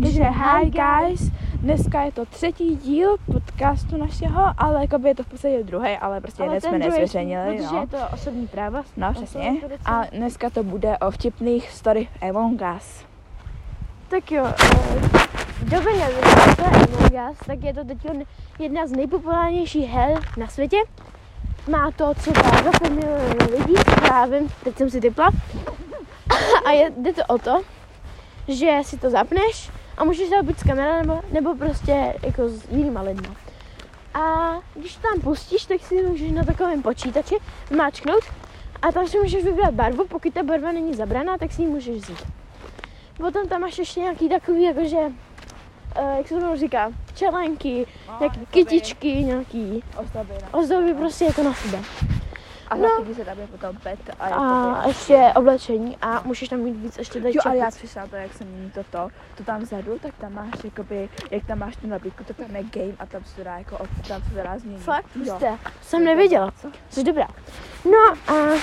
Takže hi guys, dneska je to třetí díl podcastu našeho, ale jakoby je to v podstatě druhý, ale prostě ale hned jsme nezveřejnili. Protože no. je to osobní práva. No, přesně. A dneska to bude o vtipných story Among Us. Tak jo, kdo by nevěděl, co je Among Us, tak je to teď jedna z nejpopulárnějších her na světě. Má to třeba 20 milionů lidí, já vím, teď jsem si typla. A je, jde to o to, že si to zapneš a můžeš to buď z kamera nebo, nebo prostě jako s jinýma lidma. A když to tam pustíš, tak si můžeš na takovém počítači máčknout a tam si můžeš vybrat barvu, pokud ta barva není zabraná, tak si ji můžeš vzít. Potom tam máš ještě nějaký takový, jakože, uh, jak se to říká, čelenky, No, nějaký kytičky, nějaký Ozdoby, no. ozdoby prostě jako na sebe. A No. taky se tam je potom pet a, A jakoby- ještě oblečení a můžeš tam mít víc ještě tady Jo, ale já přišla to, jak se mění toto, to tam vzadu, tak tam máš jakoby, jak tam máš tu nabídku, tak tam je game a tam se dá jako, od- tam se dá změnit. Fakt? Jo. Jste? Jsem nevěděla. Jsi dobrá. No a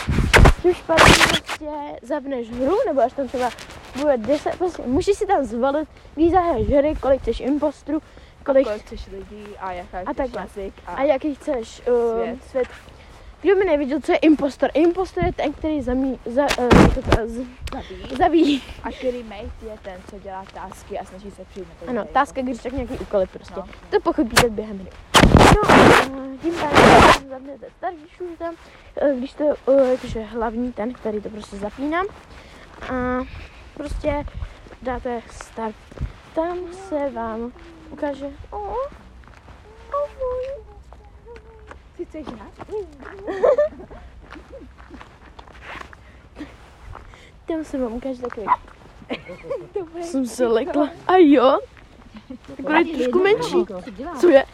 když pak prostě zapneš hru, nebo až tam třeba bude 10, prostě můžeš si tam zvolit, zahraješ hry, kolik chceš impostrů, kolik Kolik chceš lidí a jaká A chceš jazyk a, a jaký chceš uh, Svět. svět. Kdo by nevěděl, co je impostor? Impostor je ten, který zamí, za, uh, to, z, zabíjí. zabíjí. A který mate je ten, co dělá tásky a snaží se přijít na. Ano, táska, když tak nějaký úkoly prostě. No. To pochopíte během hry. No a tím pádem zapnete starší tam, eh, když to je jakože hlavní ten, který to prostě zapínám. A prostě dáte start. Tam se vám ukáže. Oh, Ty chceš hrát? tam se vám ukáže takový. Jsem se lekla. A jo? Akorát trošku menší. Co je?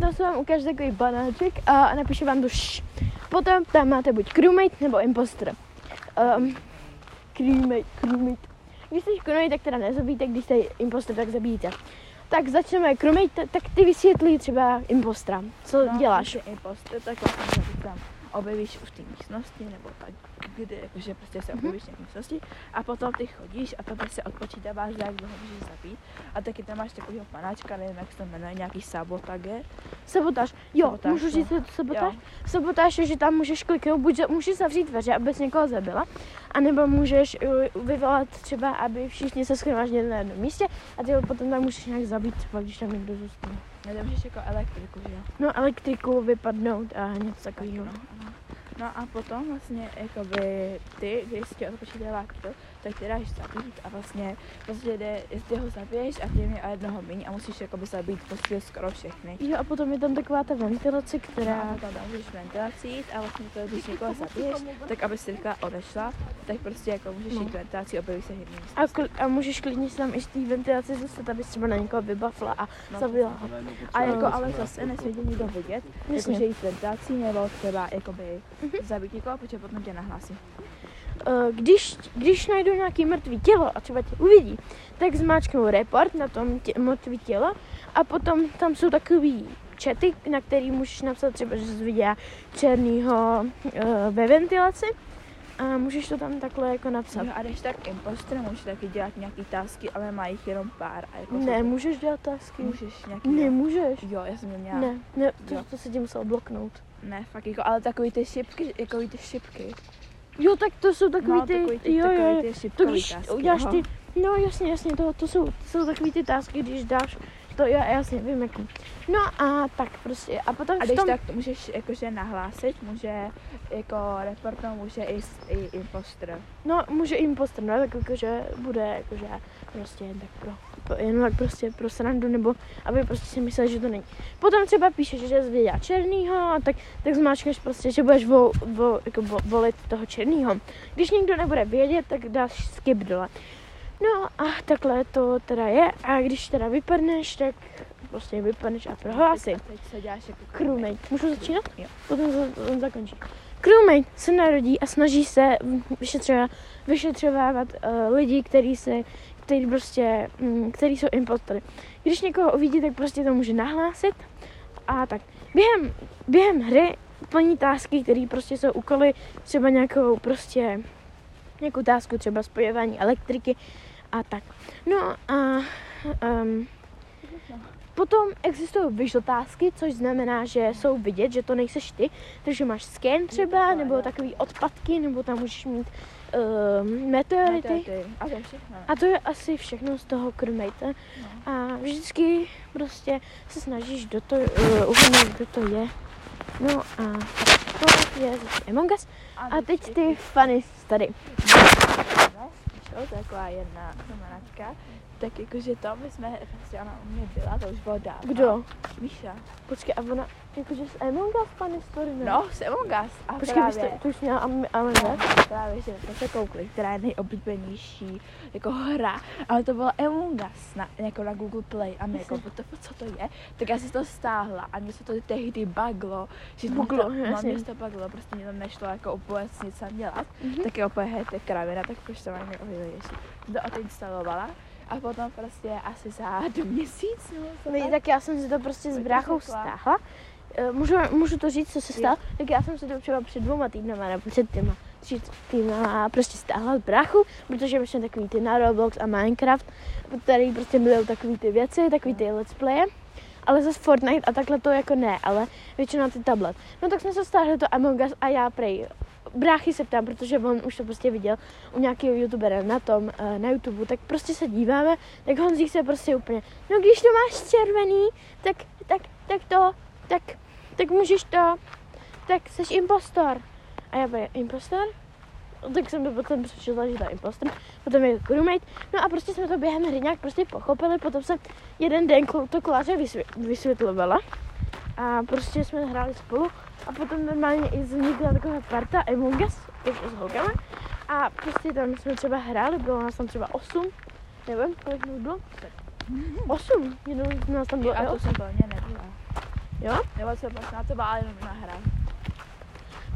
Tam se vám ukáže takový banáček a napíše vám to š. Potom tam máte buď crewmate nebo imposter. Um, crewmate, crewmate. Když jste crewmate, tak teda nezabíjíte, když jste imposter, tak zabíjíte. Tak začneme crewmate, tak ty vysvětlí třeba impostra. Co No, děláš? Imposter, tak vlastně objevíš v té místnosti, nebo tak, kde jakože prostě se objevíš v té místnosti a potom ty chodíš a tam se odpočítáváš, jak dlouho můžeš zabít. A taky tam máš takového panáčka, nevím, jak se to jmenuje, nějaký sabotage. Sabotáž. Jo, Sabotáž, můžu no. říct sabotáž? Jo. Sabotáž je, že tam můžeš kliknout, buď můžeš zavřít dveře, abys někoho zabila, anebo můžeš uh, vyvolat třeba, aby všichni se schromáždili na jednom místě a ty potom tam můžeš nějak zabít, třeba když tam někdo zůstane. Ne, můžeš jako elektriku, že jo? No, elektriku vypadnout a něco takového. No, ano. No a potom vlastně jakoby ty, když tě odpočítává to, tak ty dáš zabít a vlastně prostě jde, ty ho zabiješ a tím je o jednoho míň a musíš jakoby zabít prostě skoro všechny. Jo, a potom je tam taková ta ventilace, Která která... tam můžeš ventilaci jít a vlastně to, když někoho zabiješ, tak aby si rychle odešla, tak prostě jako můžeš No. jít ventilaci, objeví se hybný A, kl- a můžeš klidně si tam i z té ventilace zůstat, abys třeba na někoho vybafla a No, zabila ho. A jako ale zase nesmí tě nikdo vidět, jakože jít ventilací nebo třeba jakoby zabít někoho, protože potom tě nahlásí. Eh, když, když najdou nějaký mrtvý tělo a třeba tě uvidí, tak zmáčknou report na tom tě, mrtvý tělo a potom tam jsou takový čety, na který můžeš napsat třeba, že jsi viděla černýho uh, ve ventilaci a můžeš to tam takhle jako napsat. Jo, a když tak imposter, můžeš taky dělat nějaký tásky, ale má jich jenom pár. A jako Ne, to- můžeš dělat tasky. můžeš nějaký... Nemůžeš. Jo, já jsem měla. Ne, ne, to, Jo. to se ti musel bloknout. Ne, fakt jako, ale takový ty šipky, jako ty šipky. Jo, tak to jsou takový no, ty, takový ty, jo, jo, ty To když uděláš ty, no jasně, jasně, to, to, jsou, to jsou takový ty tásky, když dáš, to já jasně vím jaký. No a tak prostě, a potom A když tom, tak to můžeš jakože nahlásit, může jako reportnout, může i, i imposter. no může jim postrnout, tak jakože bude jakože prostě jen tak pro, pro jen tak prostě pro srandu, nebo aby prostě si myslel, že to není. Potom třeba píšeš, že jsi viděla černýho, tak, tak zmáčkneš prostě, že budeš vo, vo, jako vo, volit toho černýho. Když nikdo nebude vědět, tak dáš skip dole. No a takhle to teda je a když teda vypadneš, tak prostě vypadneš a prohlásí. A teď se děláš jako Crewmate. Můžu začínat? Jo. Potom to, to zakončí. Crewmate se narodí a snaží se vyšetřovat, vyšetřovávat uh, lidi, kteří se, který prostě, mm, který jsou impostory. Když někoho uvidí, tak prostě to může nahlásit a tak. Během, během hry plní tásky, které prostě jsou úkoly, třeba nějakou prostě nějakou tásku, třeba spojování elektriky a tak. No a um, Potom existují tásky, což znamená, že jsou vidět, že to nejseš ty, takže máš scan třeba, nebo takový odpadky, nebo tam můžeš mít uh, meteority. Meteority. A to je všechno. A to je asi všechno z toho crewmate. No. A vždycky prostě se snažíš do to, uh, uhodnout, kdo to je. No a to je Among Us. A teď ty funny tady. To je taková jedna kamaráčka, tak jakože to my jsme, prostě ona u mě byla, to už bylo dávno. Kdo? Míša. Počkej, a ona, jakože z Among Us funny story, ne? No, s Among Us. A Počkej, jste, právě, tu už měla Am- Among Us? právě, že jsme se koukli, která je nejoblíbenější jako hra, ale to byla Among Us na, jako na Google Play a my jako, to, co to je, tak já si to stáhla a mě se to tehdy baglo, že Buglo, to, no, mě se to baglo, prostě mě tam nešlo jako vůbec nic tam dělat, Mhm. tak je úplně hej, to je kravina, tak proč to máme neohlednější. To odinstalovala a potom prostě asi za měsíc, no, tak? tak já jsem si to prostě s bráchou stáhla. Eh, Můžu, můžu to říct, co se stalo? Tak já jsem si to třeba před dvouma týdnama nebo před těma tři týdnama prostě stáhla z bráchu, protože my jsme takový ty na Roblox a Minecraft, který prostě milují takový ty věci, takový ty let's playe. Ale zase Fortnite a takhle to jako ne, ale většinou ty tablet. No tak jsme se stáhli to Among Us a já prej bráchy se ptám, protože on už to prostě viděl u nějakého youtubera na tom, eh, na YouTube, tak prostě se díváme, tak Honzík se prostě úplně, no když to máš červený, tak, tak, tak to, tak, tak můžeš to, tak jsi impostor. A já bude impostor? Tak jsem to potom přečetla, že to je impostor, potom je crewmate, no a prostě jsme to během hry nějak prostě pochopili, potom jsem jeden den to Kláře vysvě- vysvětlovala a prostě jsme hráli spolu a potom normálně i vznikla taková parta Among Us, jako s holkama a prostě tam jsme třeba hráli, bylo nás tam třeba 8, nevím, kolik nás bylo? 8, jenom nás tam bylo A to 8. jsem plně nebyla. Jo? Nebo jsem možná to byla jenom na hra.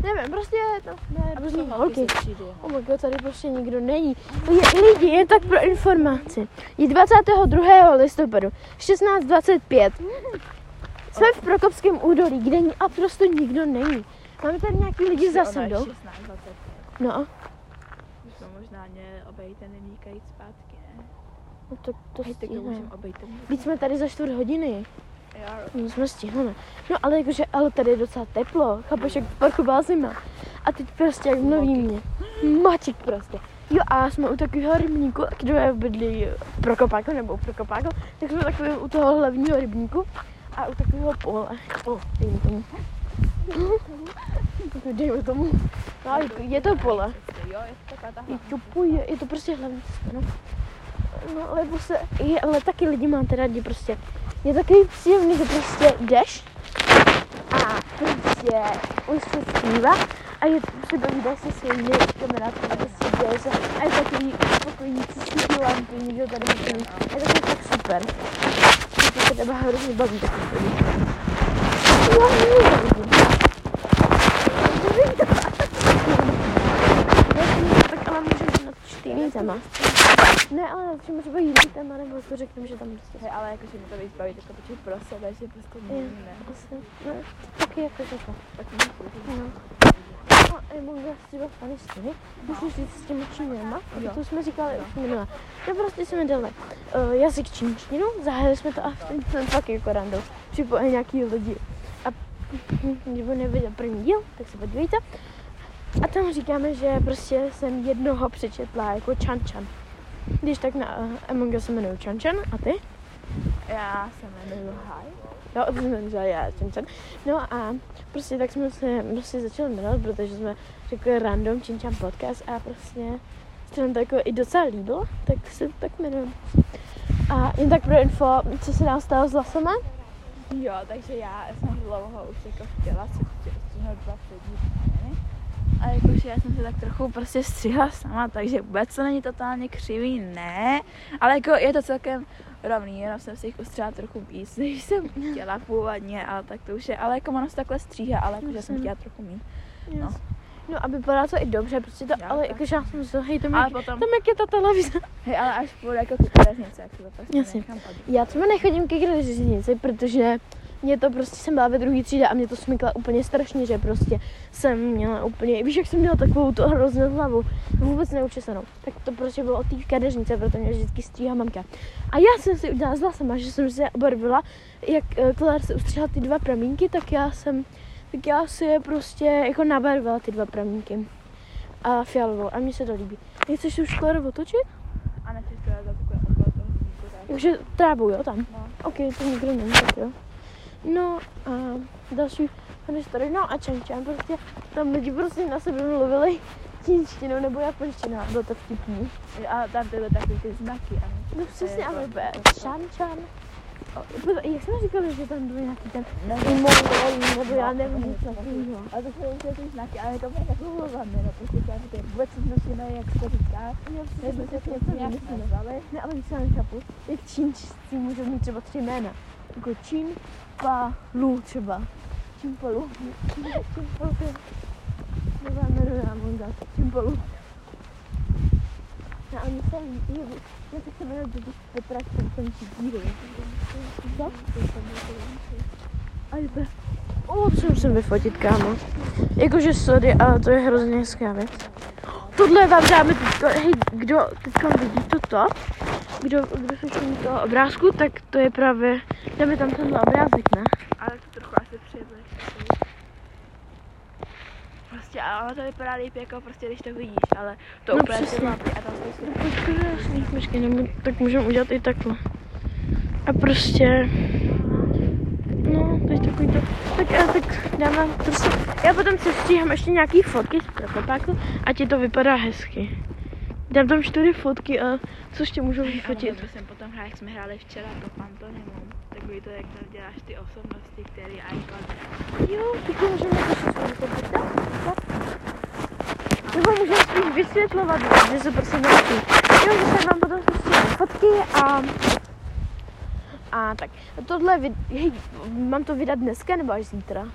Nevím, prostě to ne, A to holky. Oh my god, tady prostě nikdo není. Je, lidi, je tak pro informaci. Je 22. listopadu, 16.25. Jsme v Prokopském údolí, kde ni- a prostě nikdo není. Máme tady nějaký lidi za sandou. 16, 25. No, Už to možná mě obejít a nemíkat jít zpátky, ne? no to, to Hej, tak to můžeme obejít. Víc jsme tady za čtvrt hodiny. No jsme stihneme. No ale jakože, ale tady je docela teplo. Chápeš, jak v parku byla zima. A teď prostě jak v Novýmě. Mačik prostě. Jo a jsme u takového rybníku, kdo je bydlí v Prokopáku nebo u Prokopáku, tak jsme takový u toho hlavního rybníku a u takového pole. O, dejme tomu. dejme tomu. No, je to pole. Jo, je to Je to, je, to prostě hlavní no. No, ale prostě, je, ale taky lidi máte rádi prostě. Je takový příjemný, že prostě jdeš a prostě už se zpívá a je se dovídáš se svými kamarádky a prostě děje se a je takový uspokojící lampy, nikdo tady není. Je takový tak super. Mě se tebe hrozně baví takový lidi. Já nevidím. Tak ale můžeš na čtyři téma. Ne, ale například třeba jiný téma, nebo to řeknu, že tam prostě Hej, ale jakože mi to víc baví, tak to počít pro sebe, že prostě Jo. nevíme. Asi, no, taky jako takhle. Tak mi to No. A Us třeba funny story, můžu říct s těmi Jo. to jsme říkali už minule. No prostě jsme dali uh, jazyk čínštinu, zahájili jsme to a ten, ten fakt jako random, připojili nějaký lidi. A kdo neviděl první díl, tak se podívejte. A tam říkáme, že prostě jsem jednoho přečetla jako Chan Chan. Když tak na uh, Among Us se jmenuji Chan Chan a ty? Já se jmenuji Hai. Jo, to jsem říkala já, Chan Chan. No a prostě tak jsme se prostě začali jmenovat, protože jsme řekli random Chin Chan podcast a prostě se nám to jako i docela líbilo, tak se tak jmenujeme. A jen tak pro info, co se nám stalo s lasama? Jo, takže já jsem dlouho už jako chtěla si střihnout dva přední změny. A jakože já jsem se tak trochu prostě střihla sama, takže vůbec to není totálně křivý, ne. Ale jako je to celkem rovný, jenom jsem si jich ustřihla trochu víc, než jsem chtěla původně, ale tak to už je. Ale jako ono se takhle stříhá, ale jakože jsem chtěla trochu mít. No. no a vypadá to i dobře, prostě to, Jo, ale tak. jakože já jsem myslela, hej, tam, Ale jak, potom, tam jak je ta televize. hej, ale až půjdu jako ku kadeřnice, jak se to prostě Jasně. Já třeba nechodím ke kraličnici, protože mě to prostě jsem byla ve druhé třídě a mě to smykla úplně strašně, že prostě jsem měla úplně, víš, jak jsem měla takovou tu hroznou hlavu, vůbec neučesanou. Tak to prostě bylo od té kadeřnice, protože mě vždycky stříhá mamka. A já jsem si udělala s vlasama, že jsem se obarvila, jak eh, Klar se ustříhala ty dva pramínky, tak já jsem, tak já si je prostě jako nabarvila ty dva pramínky. A fialovou, a mně se to líbí. Nechceš tu školu otočit? A nechci to za takové. Takže trávu, jo, tam? No. OK, to nikdo není, tak jo. No a další historie, no a čem, prostě tam lidi prostě na sebe mluvili čínštinou nebo japonštinou, bylo to vtipný. A tam byly takové ty znaky. A No přesně, ale bude čan čan. O, pozor, Jak jsme říkali, že tam byl nějaký ten Nevím. imongol, nebo já nevím, nic takového. A to jsou úplně ty znaky, ale to mě takovouváme, no, prostě tam ty vůbec nesíme, jak se to říká. My jsme se to nějak nazvali. Ne, ale co já nechápu, jak čínčci můžou mít třeba tři jména. Jako Čín, Pa, Lu třeba. Čín, Pa, Lu. Čín, Pa, Lu. to je- Nebo já jmenuji Among Us. Čín, Pa, Lu. No, a mě se líbí, já se jmenuje totiž Petra Konstančí díry. Co? A je to... O, co musím vyfotit, kámo. Jakože sorry, ale to je hrozně hezká věc. Tohle vám dáme teďko, hej, kdo teďko vidí toto, kdo, kdo se všiml toho obrázku, tak to je právě, dáme tam tenhle obrázek, ne? Ale to trochu asi přivlek. Prostě, ale to vypadá líp jako prostě, když to vidíš, ale to No úplně přesně. lapy a tam jsou No počkej, nebo, tak můžeme udělat i takhle. A prostě, no, teď takový to, tak, já, tak dáme prostě, já potom se stříhám ještě nějaký fotky z protopáku a ti to vypadá hezky. Dám tam čtyři fotky a co ještě můžu vyfotit? Já jsem potom hrál, jak jsme hráli včera to pantomimum. Takový to, jak tam děláš ty osobnosti, který iPad. Jo, teď můžeme řešit svůj počítač. Nebo můžeme spíš vysvětlovat, že se prostě naučí. Jo, že se mám potom prostě fotky a... A tak, tohle, vid- hej, mám to vydat dneska nebo až zítra?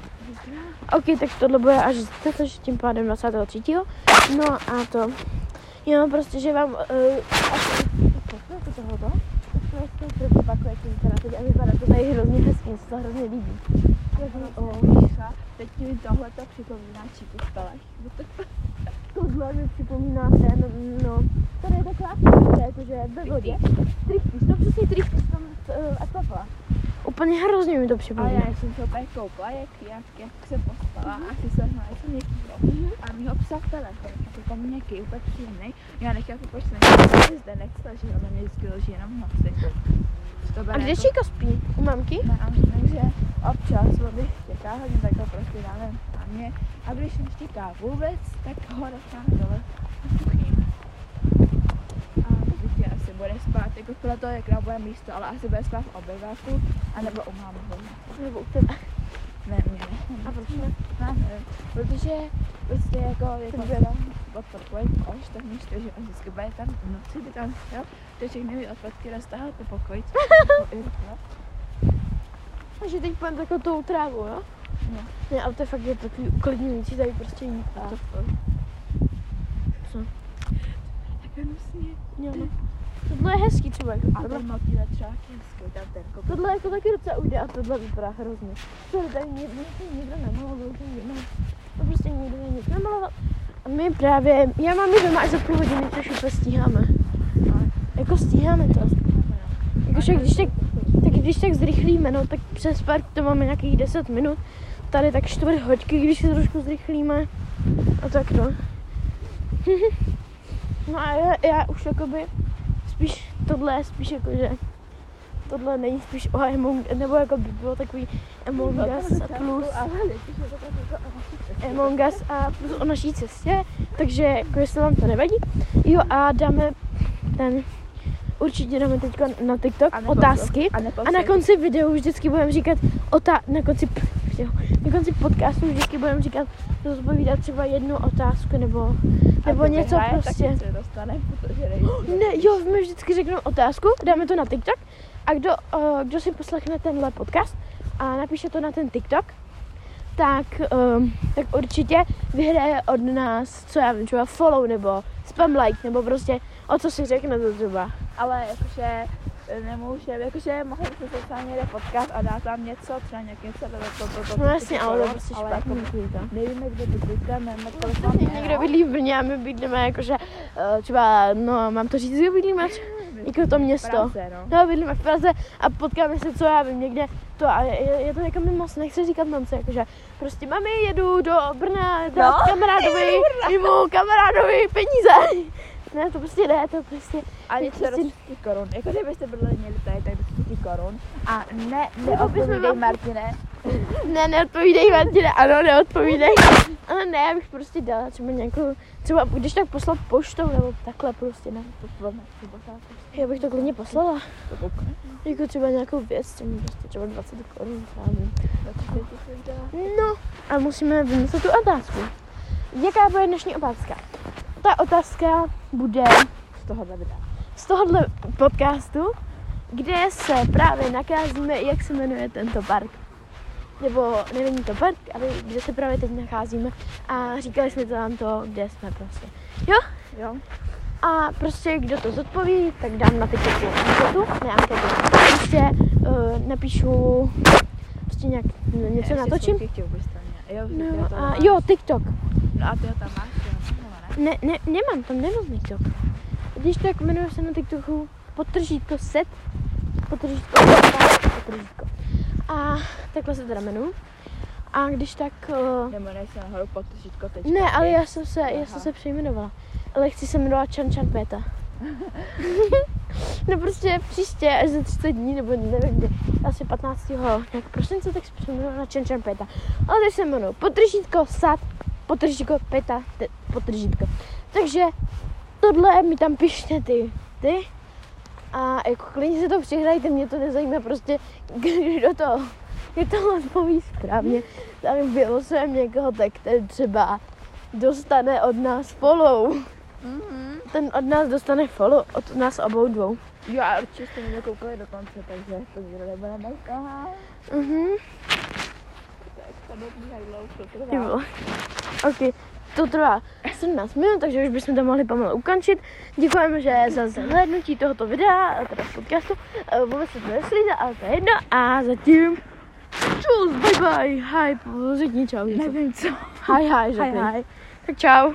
OK, tak tohle bude až zítra, což tím pádem 23. No a to, jo, prostě, že vám, uh, jako tohoto, tak to je to pak, jak to vypadá teď a vypadá to tady hrozně hezky, se to hrozně líbí. O, teď mi tohle to připomíná Čipu Spelech. Tohle mi připomíná ten, no, tady je taková půjčka, jakože ve vodě. Trichtis, no přesně trichtis tam uh, akvapla. Úplně hrozně mi to Ale připomíná. já jsem se opět koukla, jak, jak, jak se pospala a si se hnala něco někýho. A mýho psa v telefon, a to tam něký úplně příjemný. Já nechápu, proč se nechci zde nechce, že ona mě vždycky loží jenom v noci. To A kde jako- Číka spí? U mamky? Ne, a myslím, že občas vody štěká hodně, tak ho prostě dáme na mě. A když neštěká vůbec, tak ho necháme dole na kuchyni. Bude spát, jako podle toho, jak bude místo, ale asi bude spát v obyváku, anebo u mámy. Nebo u tebe? Ne, mě ne. A proč ne? Ne, nevím. Protože prostě jako, jako Ten tam odpadkuje koš, tak místo, že on vždycky bude tam v noci, by tam chtěl, ty všechny ty odpadky roztáhl po pokoji, jako. Takže teď půjdeme takovou tou trávu, jo? No. Ne, ale to je fakt je takový uklidňující tady prostě jít. A to co? tak hnusně. Jo, no. Tohle je hezký třeba. jako A Tohle, motýle třeba hezký, tam ten kokos. tohle jako taky docela ujde a tohle vypadá hrozně. Tohle tady někdo, někdo nemaloval, že nemá. To prostě nikdo nic nemaloval. A my právě, já mám doma až za půl hodiny, což úplně stíháme. Jako stíháme to. Jakože když tak, tak když tak zrychlíme, no tak přes park to máme nějakých 10 minut. Tady tak čtvrt hoďky, když se trošku zrychlíme. A tak no. no a já, já už jakoby spíš tohle je spíš jako, že tohle není spíš o Among, nebo jako by bylo takový Among Us plus Among Us a plus o naší cestě, takže jako jestli vám to nevadí. Jo a dáme ten, určitě dáme teď na TikTok otázky. A, A na konci videu vždycky budeme říkat, ota- na konci, p- jo, na konci podcastu vždycky budeme říkat, zodpovídat třeba jednu otázku nebo, nebo něco prostě. Tak se dostane, protože. Ne, jo, my vždycky řekneme otázku, dáme to na TikTok a kdo, uh, kdo si poslechne tenhle podcast a napíše to na ten TikTok, tak, um, tak určitě vyhraje od nás, co já vím, třeba follow nebo spam like, nebo prostě o co si řekne to třeba. Ale jakože nemůže, jakože mohli se sociálně někde potkat a dát tam něco, třeba nějak něco, to, to, to, to, No jasně, ale to prostě špatný. jako to. nevíme, kde bydlíte, nevíme, kolik vám někdo bydlí v Brně a my bydlíme jakože eh, třeba, no mám to říct, kde bydlíme? Jako to město. Praze, no. No, bydlíme v Praze a potkáme se, co já vím, někde to a je, je to jako moc, nechci říkat mamce, jakože prostě mami, jedu do Brna dát No, kamarádovi, mimo kamarádovi peníze. Ne, to prostě ne, to prostě, A je něco prostě- do 30 korun. Jako kdybyste bydleli měli tady, tak do 30 korun. A ne, neodpovídej Martine. ne, neodpovídej Martine, ano, neodpovídej. Ale ne, já bych prostě dala třeba nějakou, třeba když tak poslat poštou, nebo takhle prostě, ne. To bosáku. Já bych to klidně poslala, To jako třeba nějakou věc, tím prostě třeba 20 korun, třeba nevím. Do 30 se dá. No, a musíme vymyslet tu otázku. Jaká bude dnešní otázka? Ta otázka bude Z tohohle videa. z tohohle podcastu, kde se právě nakázíme, jak se jmenuje tento park. Nebo není to park, ale kde se právě teď nacházíme. A říkali jsme to nám to, kde jsme prostě. Jo? Jo. A prostě kdo to zodpoví, tak dám na TikToku anketu, ne anketu. Prostě uh, napíšu prostě nějak něco natočím. Jo, No, a jo, TikTok. No a ty ho tam máš, ne? Ne, ne, nemám tam, nemám TikTok. Když tak jmenuje se na TikToku potržítko set, potržítko, potržítko. A takhle se teda jmenuju. A když tak... Uh, Nebo se nahoru potržítko teď. ne, ale já jsem se, já Aha. jsem se přejmenovala. Ale chci se jmenovat Chan Chan Peta. no prostě příště, až za 30 dní, nebo nevím kdy, asi 15. nějak prosince, tak se přejmenuju na Chan Chan Peta. Ale teď se jmenuju potržítko sad, potržítko peta, te, potržítko. Takže tohle mi tam pište ty, ty. A jako klidně se to přihrajte, mě to nezajímá prostě, kdo to, kdo to odpoví správně. Tak vylosujeme někoho, tak ten třeba dostane od nás follow. Mhm. Ten od nás dostane follow, od nás obou dvou. Jo, a určitě jste mě koukali do konce, takže to nebude nechá. Mhm. Ok, to trvá 17 minut, takže už bychom to mohli pomalu ukončit. Děkujeme, že za zhlédnutí tohoto videa, teda podcastu. Eh, Vůbec se to neslíte, ale to je jedno. A zatím čus, bye bye, hi, řekni čau. něco. Nevím co. Hi, hi, řekni. hi. Tak čau.